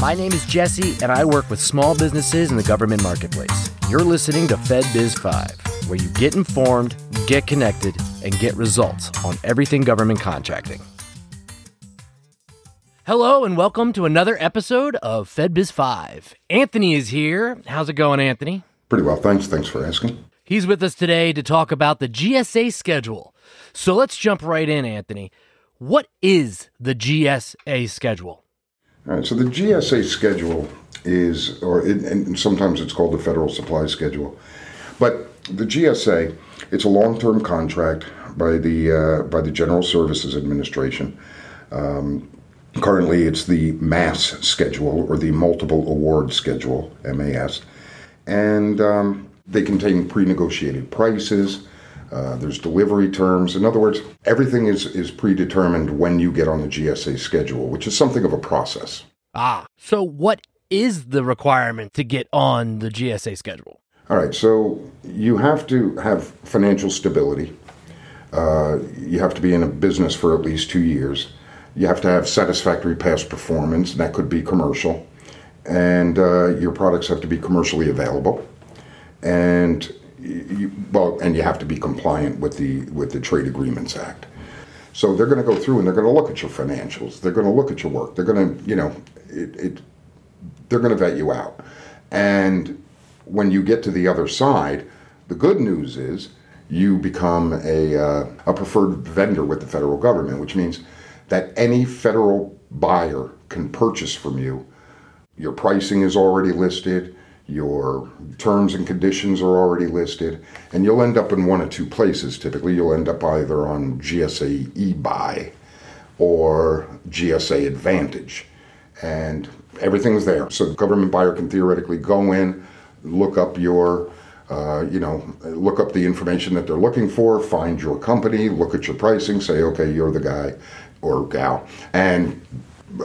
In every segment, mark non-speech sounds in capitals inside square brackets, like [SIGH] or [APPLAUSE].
My name is Jesse, and I work with small businesses in the government marketplace. You're listening to FedBiz 5, where you get informed, get connected, and get results on everything government contracting. Hello, and welcome to another episode of FedBiz 5. Anthony is here. How's it going, Anthony? Pretty well, thanks. Thanks for asking. He's with us today to talk about the GSA schedule. So let's jump right in, Anthony. What is the GSA schedule? So the GSA schedule is, or it, and sometimes it's called the Federal Supply Schedule, but the GSA, it's a long-term contract by the uh, by the General Services Administration. Um, currently, it's the MAS schedule or the Multiple Award Schedule (MAS), and um, they contain pre-negotiated prices. Uh, there's delivery terms. In other words, everything is, is predetermined when you get on the GSA schedule, which is something of a process. Ah, so what is the requirement to get on the GSA schedule? All right, so you have to have financial stability. Uh, you have to be in a business for at least two years. You have to have satisfactory past performance, and that could be commercial. And uh, your products have to be commercially available. And you, well, and you have to be compliant with the with the Trade Agreements Act. So they're going to go through and they're going to look at your financials. They're going to look at your work. They're going to, you know, it, it they're going to vet you out. And when you get to the other side, the good news is you become a, uh, a preferred vendor with the federal government, which means that any federal buyer can purchase from you. Your pricing is already listed your terms and conditions are already listed, and you'll end up in one of two places. Typically, you'll end up either on GSA eBuy or GSA Advantage, and everything's there. So, the government buyer can theoretically go in, look up your uh, you know, look up the information that they're looking for, find your company, look at your pricing, say, okay, you're the guy or gal, and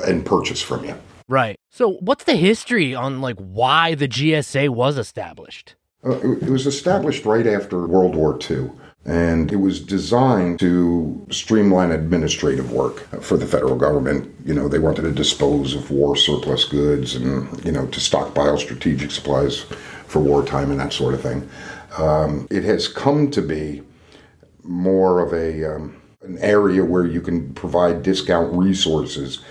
and purchase from you. Right. So, what's the history on like why the GSA was established? Uh, it was established right after World War II, and it was designed to streamline administrative work for the federal government. You know, they wanted to dispose of war surplus goods and you know to stockpile strategic supplies for wartime and that sort of thing. Um, it has come to be more of a um, an area where you can provide discount resources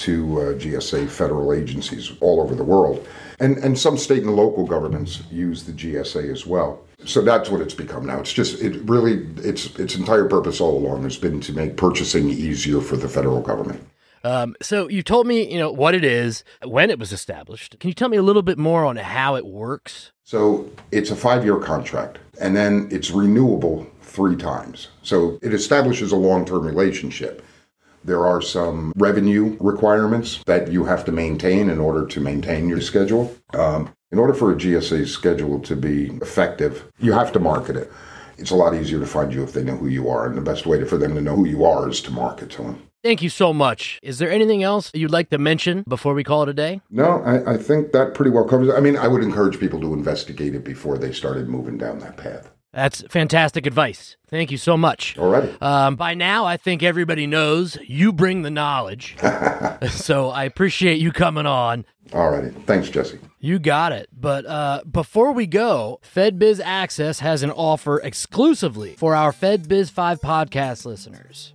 to uh, GSA federal agencies all over the world. And, and some state and local governments use the GSA as well. So that's what it's become now. It's just it really its its entire purpose all along has been to make purchasing easier for the federal government. Um, so you told me, you know, what it is, when it was established. Can you tell me a little bit more on how it works? So it's a five-year contract, and then it's renewable three times. So it establishes a long-term relationship. There are some revenue requirements that you have to maintain in order to maintain your schedule. Um, in order for a GSA schedule to be effective, you have to market it. It's a lot easier to find you if they know who you are, and the best way for them to know who you are is to market to them. Thank you so much. Is there anything else you'd like to mention before we call it a day? No, I, I think that pretty well covers it. I mean, I would encourage people to investigate it before they started moving down that path. That's fantastic advice. Thank you so much. All right. Um, by now, I think everybody knows you bring the knowledge. [LAUGHS] so I appreciate you coming on. All righty. Thanks, Jesse. You got it. But uh, before we go, FedBiz Access has an offer exclusively for our FedBiz 5 podcast listeners.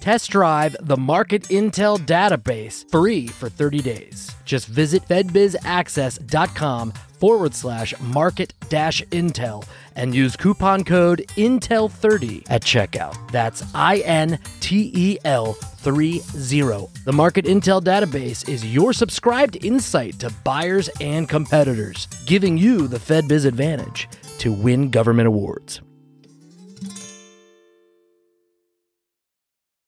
Test drive the Market Intel database free for 30 days. Just visit fedbizaccess.com forward slash market dash intel and use coupon code INTEL30 at checkout. That's I N T E L 30. The Market Intel database is your subscribed insight to buyers and competitors, giving you the FedBiz advantage to win government awards.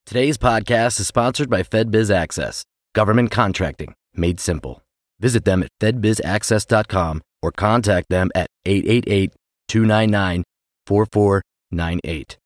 Today's podcast is sponsored by FedBiz Access, government contracting made simple. Visit them at fedbizaccess.com or contact them at 888 299 4498.